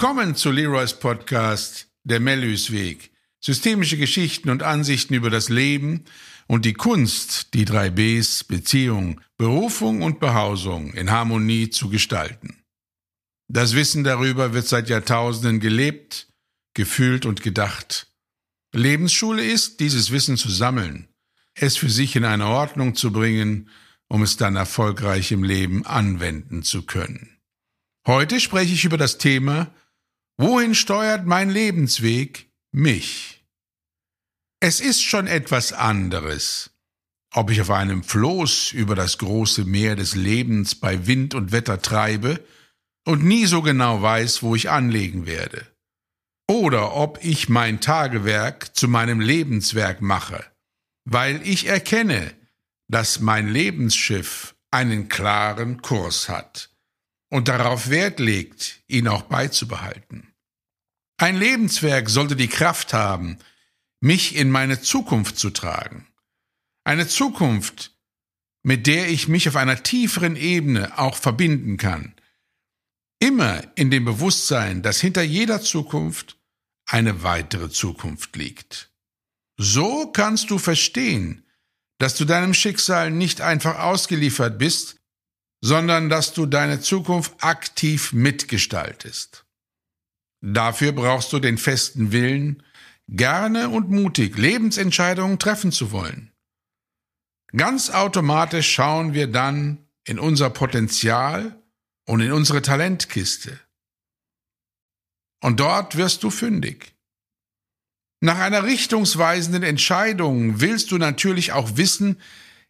Willkommen zu Leroys Podcast Der Mellüs Weg. Systemische Geschichten und Ansichten über das Leben und die Kunst, die drei Bs Beziehung, Berufung und Behausung in Harmonie zu gestalten. Das Wissen darüber wird seit Jahrtausenden gelebt, gefühlt und gedacht. Lebensschule ist, dieses Wissen zu sammeln, es für sich in eine Ordnung zu bringen, um es dann erfolgreich im Leben anwenden zu können. Heute spreche ich über das Thema Wohin steuert mein Lebensweg mich? Es ist schon etwas anderes, ob ich auf einem Floß über das große Meer des Lebens bei Wind und Wetter treibe und nie so genau weiß, wo ich anlegen werde, oder ob ich mein Tagewerk zu meinem Lebenswerk mache, weil ich erkenne, dass mein Lebensschiff einen klaren Kurs hat und darauf Wert legt, ihn auch beizubehalten. Ein Lebenswerk sollte die Kraft haben, mich in meine Zukunft zu tragen. Eine Zukunft, mit der ich mich auf einer tieferen Ebene auch verbinden kann. Immer in dem Bewusstsein, dass hinter jeder Zukunft eine weitere Zukunft liegt. So kannst du verstehen, dass du deinem Schicksal nicht einfach ausgeliefert bist, sondern dass du deine Zukunft aktiv mitgestaltest. Dafür brauchst du den festen Willen, gerne und mutig Lebensentscheidungen treffen zu wollen. Ganz automatisch schauen wir dann in unser Potenzial und in unsere Talentkiste. Und dort wirst du fündig. Nach einer richtungsweisenden Entscheidung willst du natürlich auch wissen,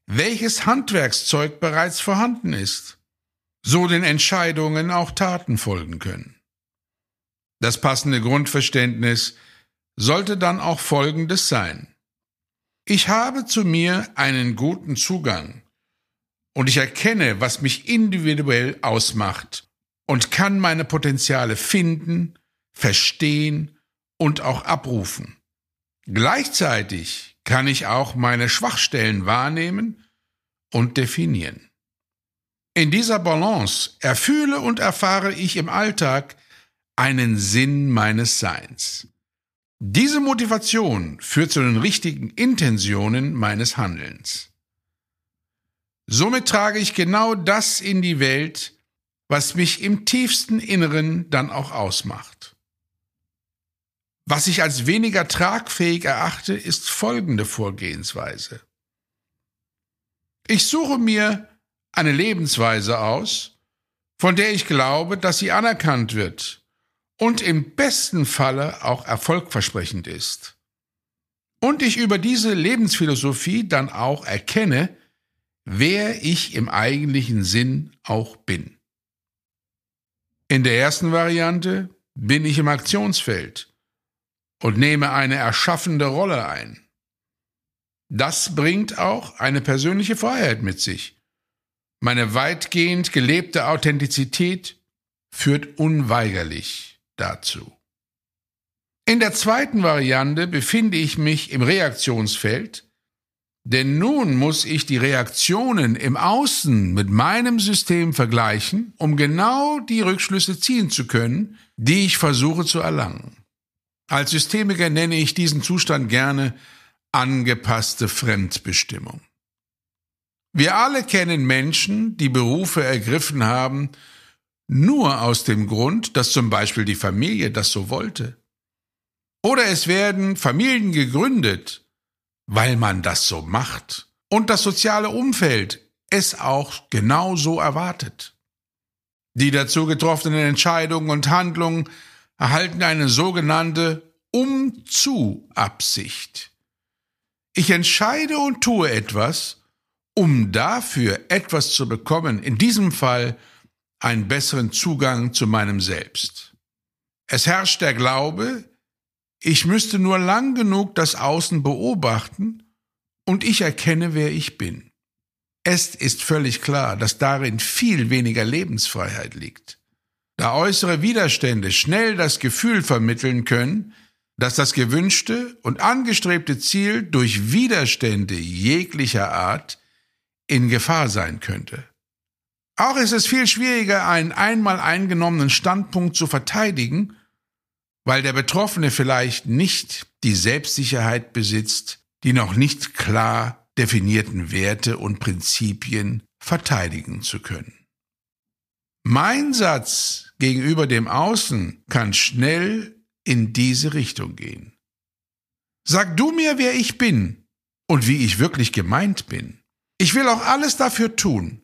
welches Handwerkszeug bereits vorhanden ist, so den Entscheidungen auch Taten folgen können. Das passende Grundverständnis sollte dann auch folgendes sein. Ich habe zu mir einen guten Zugang und ich erkenne, was mich individuell ausmacht und kann meine Potenziale finden, verstehen und auch abrufen. Gleichzeitig kann ich auch meine Schwachstellen wahrnehmen und definieren. In dieser Balance erfühle und erfahre ich im Alltag einen Sinn meines Seins. Diese Motivation führt zu den richtigen Intentionen meines Handelns. Somit trage ich genau das in die Welt, was mich im tiefsten Inneren dann auch ausmacht. Was ich als weniger tragfähig erachte, ist folgende Vorgehensweise. Ich suche mir eine Lebensweise aus, von der ich glaube, dass sie anerkannt wird und im besten Falle auch erfolgversprechend ist. Und ich über diese Lebensphilosophie dann auch erkenne, wer ich im eigentlichen Sinn auch bin. In der ersten Variante bin ich im Aktionsfeld und nehme eine erschaffende Rolle ein. Das bringt auch eine persönliche Freiheit mit sich. Meine weitgehend gelebte Authentizität führt unweigerlich dazu. In der zweiten Variante befinde ich mich im Reaktionsfeld, denn nun muss ich die Reaktionen im Außen mit meinem System vergleichen, um genau die Rückschlüsse ziehen zu können, die ich versuche zu erlangen. Als Systemiker nenne ich diesen Zustand gerne angepasste Fremdbestimmung. Wir alle kennen Menschen, die Berufe ergriffen haben, nur aus dem Grund, dass zum Beispiel die Familie das so wollte. Oder es werden Familien gegründet, weil man das so macht und das soziale Umfeld es auch genau so erwartet. Die dazu getroffenen Entscheidungen und Handlungen erhalten eine sogenannte Umzu-Absicht. Ich entscheide und tue etwas, um dafür etwas zu bekommen, in diesem Fall einen besseren Zugang zu meinem Selbst. Es herrscht der Glaube, ich müsste nur lang genug das Außen beobachten und ich erkenne, wer ich bin. Es ist völlig klar, dass darin viel weniger Lebensfreiheit liegt da äußere Widerstände schnell das Gefühl vermitteln können, dass das gewünschte und angestrebte Ziel durch Widerstände jeglicher Art in Gefahr sein könnte. Auch ist es viel schwieriger, einen einmal eingenommenen Standpunkt zu verteidigen weil der Betroffene vielleicht nicht die Selbstsicherheit besitzt, die noch nicht klar definierten Werte und Prinzipien verteidigen zu können. Mein Satz gegenüber dem Außen kann schnell in diese Richtung gehen. Sag du mir, wer ich bin und wie ich wirklich gemeint bin. Ich will auch alles dafür tun.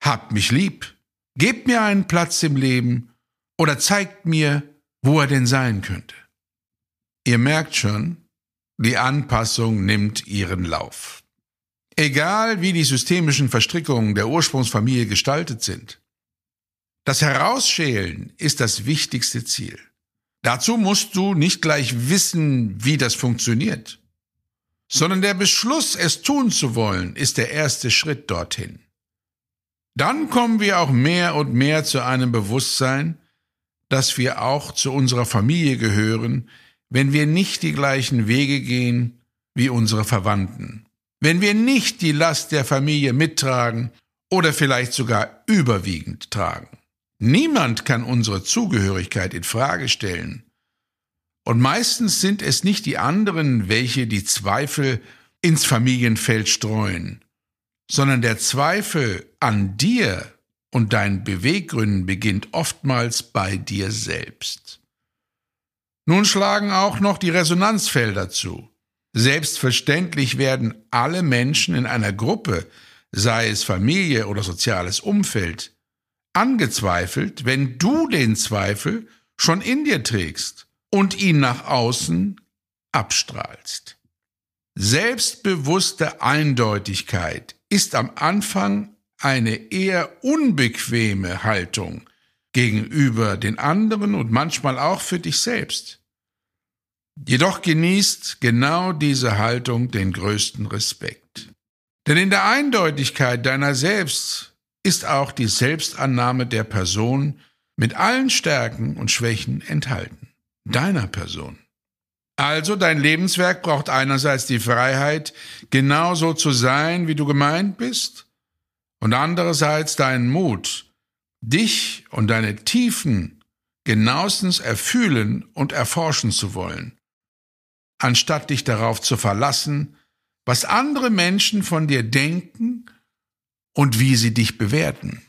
Habt mich lieb, gebt mir einen Platz im Leben oder zeigt mir, wo er denn sein könnte. Ihr merkt schon, die Anpassung nimmt ihren Lauf. Egal wie die systemischen Verstrickungen der Ursprungsfamilie gestaltet sind, das Herausschälen ist das wichtigste Ziel. Dazu musst du nicht gleich wissen, wie das funktioniert, sondern der Beschluss, es tun zu wollen, ist der erste Schritt dorthin. Dann kommen wir auch mehr und mehr zu einem Bewusstsein, dass wir auch zu unserer Familie gehören, wenn wir nicht die gleichen Wege gehen wie unsere Verwandten, wenn wir nicht die Last der Familie mittragen oder vielleicht sogar überwiegend tragen. Niemand kann unsere Zugehörigkeit in Frage stellen. Und meistens sind es nicht die anderen, welche die Zweifel ins Familienfeld streuen, sondern der Zweifel an dir und deinen Beweggründen beginnt oftmals bei dir selbst. Nun schlagen auch noch die Resonanzfelder zu. Selbstverständlich werden alle Menschen in einer Gruppe, sei es Familie oder soziales Umfeld, angezweifelt, wenn du den Zweifel schon in dir trägst und ihn nach außen abstrahlst. Selbstbewusste Eindeutigkeit ist am Anfang eine eher unbequeme Haltung gegenüber den anderen und manchmal auch für dich selbst. Jedoch genießt genau diese Haltung den größten Respekt. Denn in der Eindeutigkeit deiner selbst ist auch die Selbstannahme der Person mit allen Stärken und Schwächen enthalten. Deiner Person. Also dein Lebenswerk braucht einerseits die Freiheit, genauso zu sein, wie du gemeint bist, und andererseits deinen Mut, dich und deine Tiefen genauestens erfühlen und erforschen zu wollen, anstatt dich darauf zu verlassen, was andere Menschen von dir denken und wie sie dich bewerten.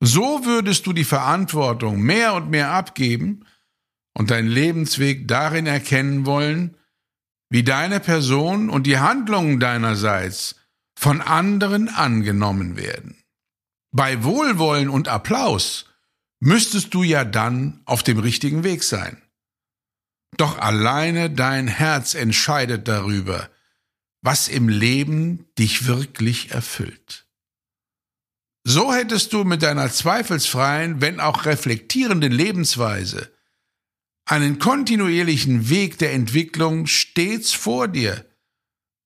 So würdest du die Verantwortung mehr und mehr abgeben und deinen Lebensweg darin erkennen wollen, wie deine Person und die Handlungen deinerseits von anderen angenommen werden. Bei Wohlwollen und Applaus müsstest du ja dann auf dem richtigen Weg sein. Doch alleine dein Herz entscheidet darüber, was im Leben dich wirklich erfüllt. So hättest du mit deiner zweifelsfreien, wenn auch reflektierenden Lebensweise einen kontinuierlichen Weg der Entwicklung stets vor dir,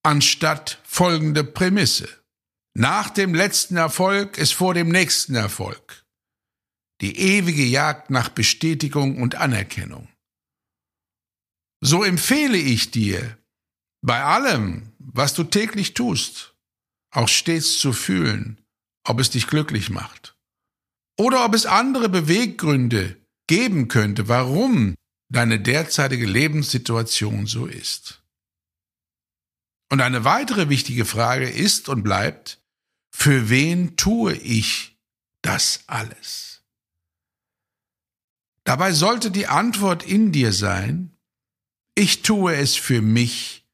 anstatt folgende Prämisse. Nach dem letzten Erfolg ist vor dem nächsten Erfolg. Die ewige Jagd nach Bestätigung und Anerkennung. So empfehle ich dir, bei allem, was du täglich tust, auch stets zu fühlen, ob es dich glücklich macht. Oder ob es andere Beweggründe geben könnte, warum deine derzeitige Lebenssituation so ist. Und eine weitere wichtige Frage ist und bleibt, für wen tue ich das alles? Dabei sollte die Antwort in dir sein, ich tue es für mich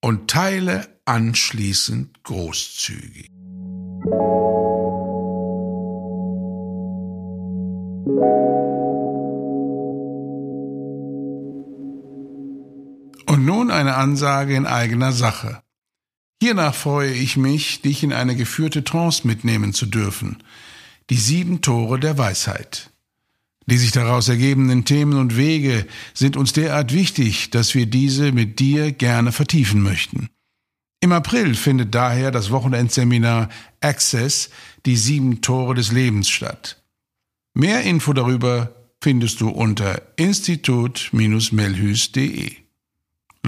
und teile anschließend großzügig. Eine Ansage in eigener Sache. Hiernach freue ich mich, dich in eine geführte Trance mitnehmen zu dürfen, die sieben Tore der Weisheit. Die sich daraus ergebenden Themen und Wege sind uns derart wichtig, dass wir diese mit dir gerne vertiefen möchten. Im April findet daher das Wochenendseminar Access, die sieben Tore des Lebens statt. Mehr Info darüber findest du unter institut-melhus.de.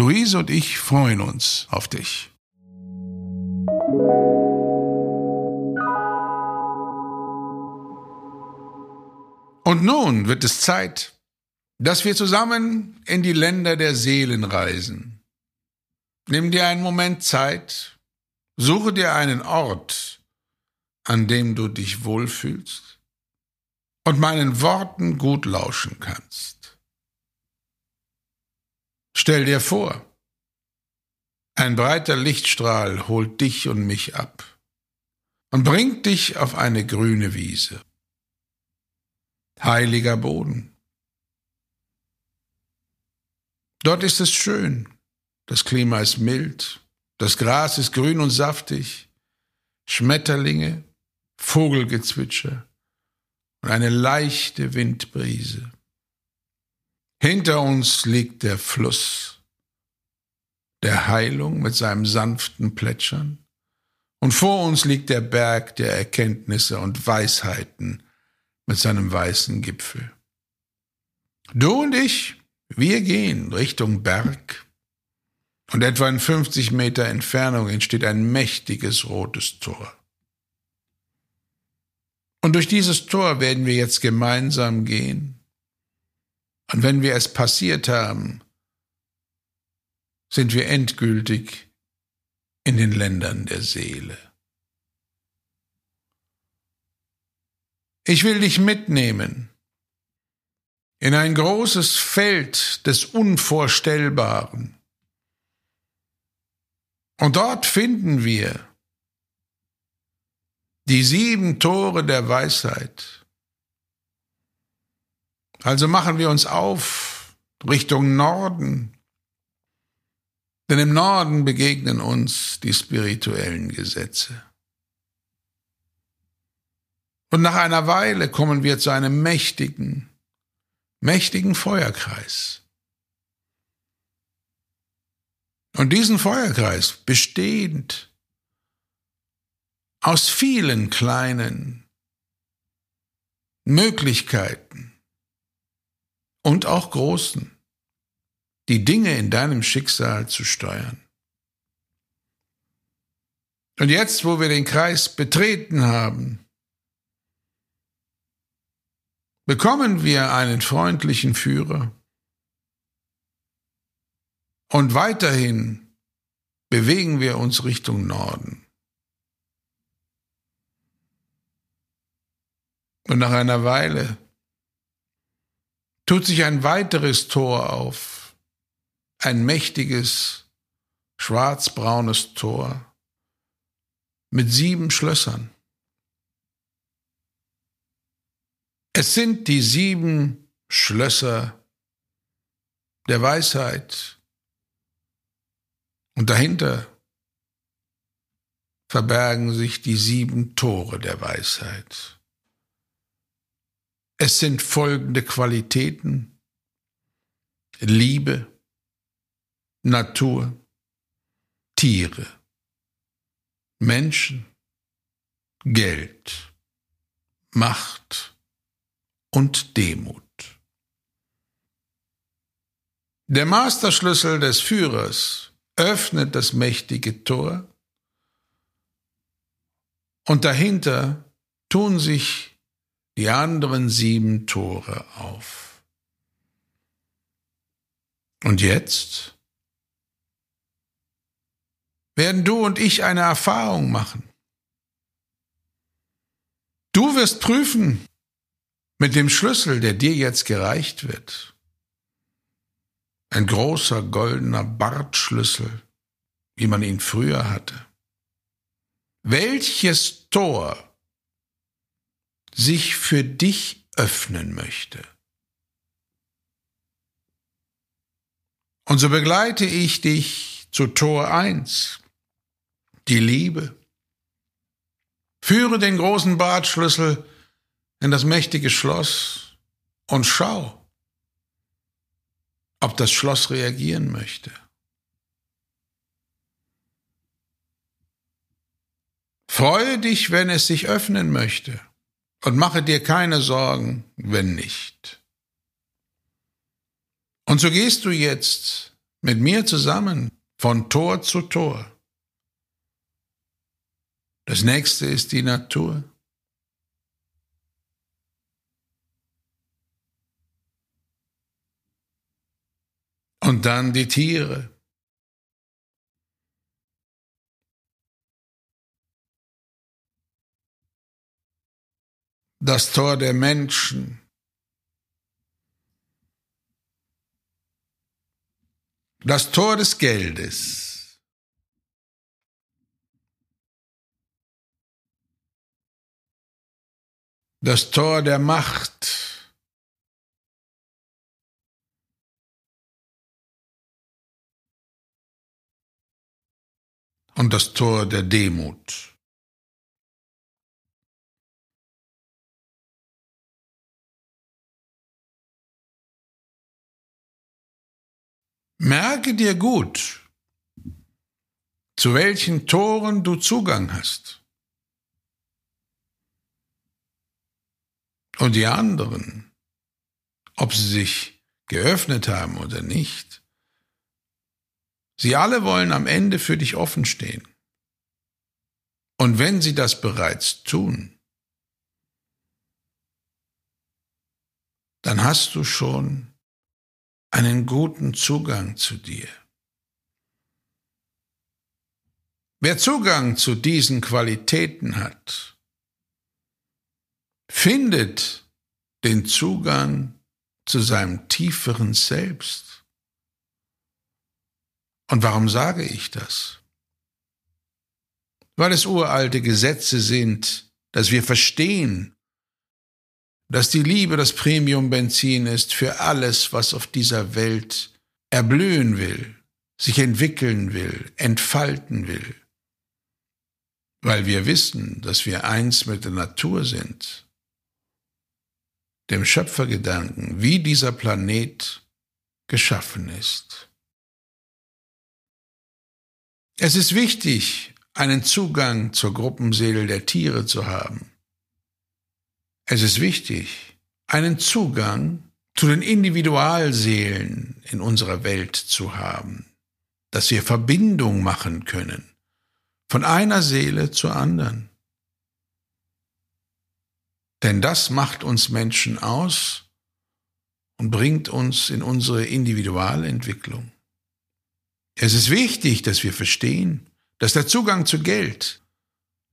Luise und ich freuen uns auf dich. Und nun wird es Zeit, dass wir zusammen in die Länder der Seelen reisen. Nimm dir einen Moment Zeit, suche dir einen Ort, an dem du dich wohlfühlst und meinen Worten gut lauschen kannst. Stell dir vor, ein breiter Lichtstrahl holt dich und mich ab und bringt dich auf eine grüne Wiese. Heiliger Boden. Dort ist es schön, das Klima ist mild, das Gras ist grün und saftig, Schmetterlinge, Vogelgezwitscher und eine leichte Windbrise. Hinter uns liegt der Fluss der Heilung mit seinem sanften Plätschern, und vor uns liegt der Berg der Erkenntnisse und Weisheiten mit seinem weißen Gipfel. Du und ich, wir gehen Richtung Berg, und etwa in 50 Meter Entfernung entsteht ein mächtiges rotes Tor. Und durch dieses Tor werden wir jetzt gemeinsam gehen. Und wenn wir es passiert haben, sind wir endgültig in den Ländern der Seele. Ich will dich mitnehmen in ein großes Feld des Unvorstellbaren. Und dort finden wir die sieben Tore der Weisheit. Also machen wir uns auf Richtung Norden, denn im Norden begegnen uns die spirituellen Gesetze. Und nach einer Weile kommen wir zu einem mächtigen, mächtigen Feuerkreis. Und diesen Feuerkreis, bestehend aus vielen kleinen Möglichkeiten und auch großen, die Dinge in deinem Schicksal zu steuern. Und jetzt, wo wir den Kreis betreten haben, bekommen wir einen freundlichen Führer und weiterhin bewegen wir uns Richtung Norden. Und nach einer Weile tut sich ein weiteres Tor auf, ein mächtiges, schwarzbraunes Tor mit sieben Schlössern. Es sind die sieben Schlösser der Weisheit. Und dahinter verbergen sich die sieben Tore der Weisheit. Es sind folgende Qualitäten. Liebe, Natur, Tiere, Menschen, Geld, Macht und Demut. Der Masterschlüssel des Führers öffnet das mächtige Tor und dahinter tun sich die anderen sieben Tore auf. Und jetzt werden du und ich eine Erfahrung machen. Du wirst prüfen mit dem Schlüssel, der dir jetzt gereicht wird. Ein großer goldener Bartschlüssel, wie man ihn früher hatte. Welches Tor sich für dich öffnen möchte. Und so begleite ich dich zu Tor 1, die Liebe. Führe den großen Bartschlüssel in das mächtige Schloss und schau, ob das Schloss reagieren möchte. Freue dich, wenn es sich öffnen möchte. Und mache dir keine Sorgen, wenn nicht. Und so gehst du jetzt mit mir zusammen von Tor zu Tor. Das nächste ist die Natur. Und dann die Tiere. Das Tor der Menschen. Das Tor des Geldes. Das Tor der Macht. und das Tor der Demut. Merke dir gut, zu welchen Toren du Zugang hast. Und die anderen, ob sie sich geöffnet haben oder nicht, Sie alle wollen am Ende für dich offen stehen. Und wenn sie das bereits tun, dann hast du schon einen guten Zugang zu dir. Wer Zugang zu diesen Qualitäten hat, findet den Zugang zu seinem tieferen Selbst. Und warum sage ich das? Weil es uralte Gesetze sind, dass wir verstehen, dass die Liebe das Premiumbenzin ist für alles, was auf dieser Welt erblühen will, sich entwickeln will, entfalten will. Weil wir wissen, dass wir eins mit der Natur sind, dem Schöpfergedanken, wie dieser Planet geschaffen ist. Es ist wichtig, einen Zugang zur Gruppenseele der Tiere zu haben. Es ist wichtig, einen Zugang zu den Individualseelen in unserer Welt zu haben, dass wir Verbindung machen können von einer Seele zur anderen. Denn das macht uns Menschen aus und bringt uns in unsere Individualentwicklung. Es ist wichtig, dass wir verstehen, dass der Zugang zu Geld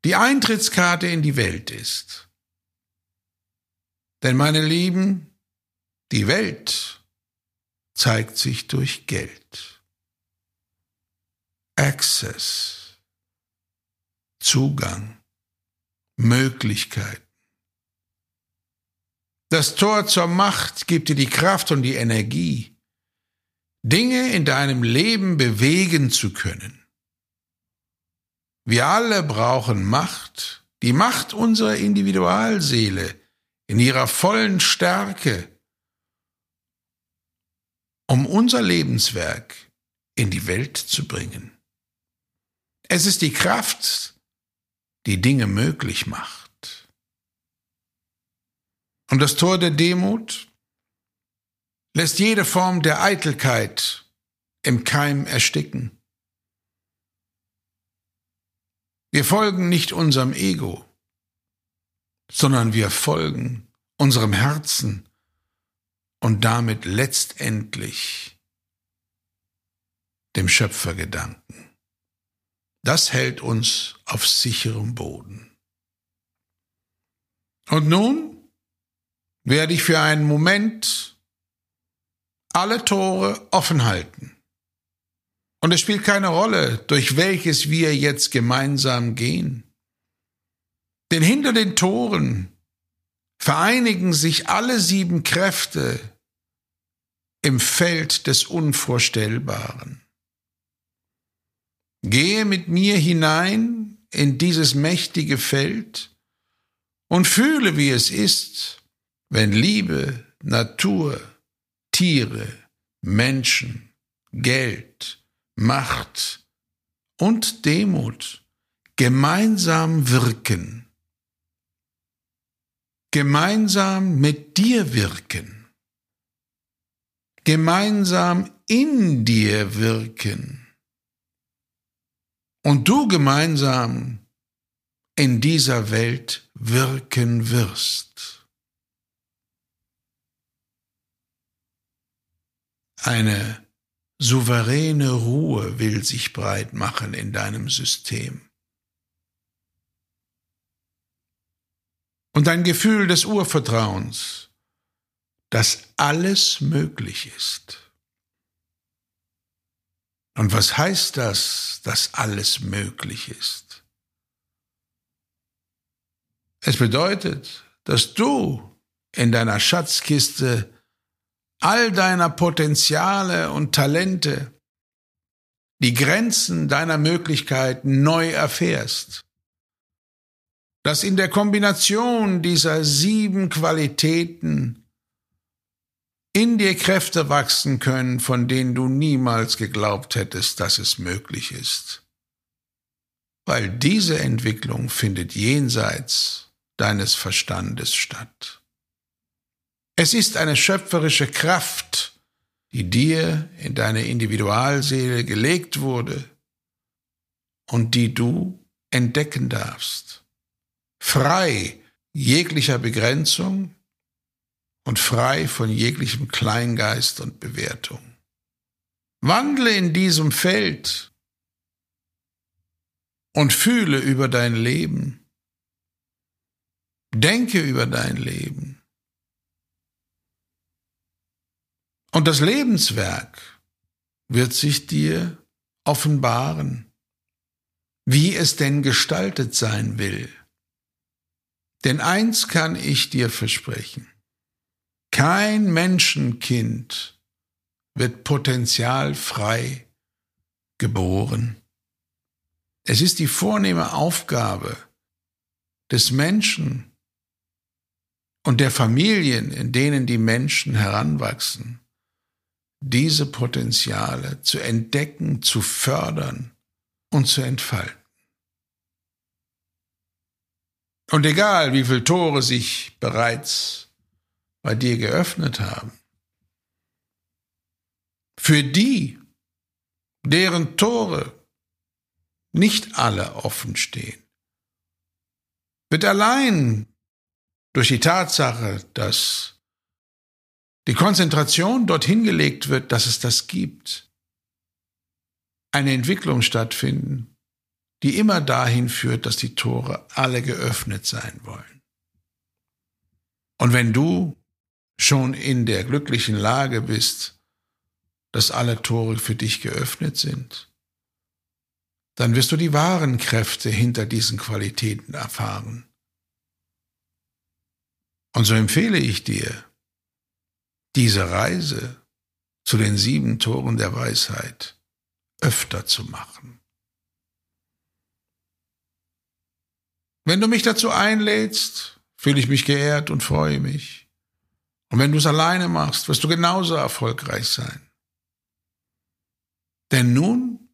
die Eintrittskarte in die Welt ist. Denn meine Lieben, die Welt zeigt sich durch Geld. Access, Zugang, Möglichkeiten. Das Tor zur Macht gibt dir die Kraft und die Energie, Dinge in deinem Leben bewegen zu können. Wir alle brauchen Macht, die Macht unserer Individualseele in ihrer vollen Stärke, um unser Lebenswerk in die Welt zu bringen. Es ist die Kraft, die Dinge möglich macht. Und das Tor der Demut lässt jede Form der Eitelkeit im Keim ersticken. Wir folgen nicht unserem Ego, sondern wir folgen unserem Herzen und damit letztendlich dem Schöpfergedanken. Das hält uns auf sicherem Boden. Und nun werde ich für einen Moment alle Tore offen halten. Und es spielt keine Rolle, durch welches wir jetzt gemeinsam gehen. Denn hinter den Toren vereinigen sich alle sieben Kräfte im Feld des Unvorstellbaren. Gehe mit mir hinein in dieses mächtige Feld und fühle, wie es ist, wenn Liebe, Natur, Tiere, Menschen, Geld, Macht und Demut gemeinsam wirken, gemeinsam mit dir wirken, gemeinsam in dir wirken und du gemeinsam in dieser Welt wirken wirst. eine souveräne Ruhe will sich breit machen in deinem System. Und ein Gefühl des Urvertrauens, dass alles möglich ist. Und was heißt das, dass alles möglich ist? Es bedeutet, dass du in deiner Schatzkiste all deiner Potenziale und Talente, die Grenzen deiner Möglichkeiten neu erfährst. Dass in der Kombination dieser sieben Qualitäten in dir Kräfte wachsen können, von denen du niemals geglaubt hättest, dass es möglich ist. Weil diese Entwicklung findet jenseits deines Verstandes statt. Es ist eine schöpferische Kraft, die dir in deine Individualseele gelegt wurde und die du entdecken darfst. Frei jeglicher Begrenzung und frei von jeglichem Kleingeist und Bewertung. Wandle in diesem Feld und fühle über dein Leben. Denke über dein Leben. Und das Lebenswerk wird sich dir offenbaren, wie es denn gestaltet sein will. Denn eins kann ich dir versprechen. Kein Menschenkind wird potenzialfrei geboren. Es ist die vornehme Aufgabe des Menschen und der Familien, in denen die Menschen heranwachsen, diese Potenziale zu entdecken, zu fördern und zu entfalten. Und egal, wie viele Tore sich bereits bei dir geöffnet haben, für die, deren Tore nicht alle offen stehen, wird allein durch die Tatsache, dass die Konzentration dorthin gelegt wird, dass es das gibt, eine Entwicklung stattfinden, die immer dahin führt, dass die Tore alle geöffnet sein wollen. Und wenn du schon in der glücklichen Lage bist, dass alle Tore für dich geöffnet sind, dann wirst du die wahren Kräfte hinter diesen Qualitäten erfahren. Und so empfehle ich dir, diese Reise zu den sieben Toren der Weisheit öfter zu machen. Wenn du mich dazu einlädst, fühle ich mich geehrt und freue mich. Und wenn du es alleine machst, wirst du genauso erfolgreich sein. Denn nun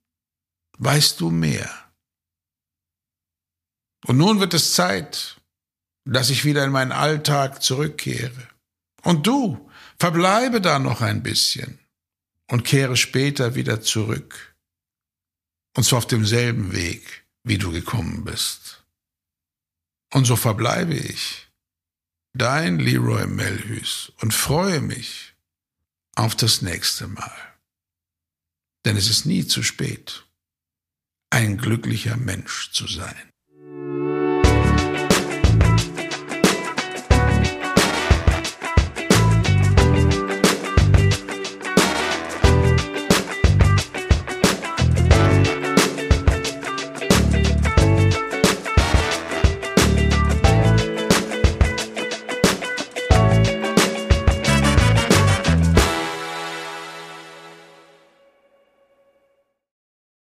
weißt du mehr. Und nun wird es Zeit, dass ich wieder in meinen Alltag zurückkehre. Und du Verbleibe da noch ein bisschen und kehre später wieder zurück. Und zwar auf demselben Weg, wie du gekommen bist. Und so verbleibe ich, dein Leroy Melhus, und freue mich auf das nächste Mal. Denn es ist nie zu spät, ein glücklicher Mensch zu sein.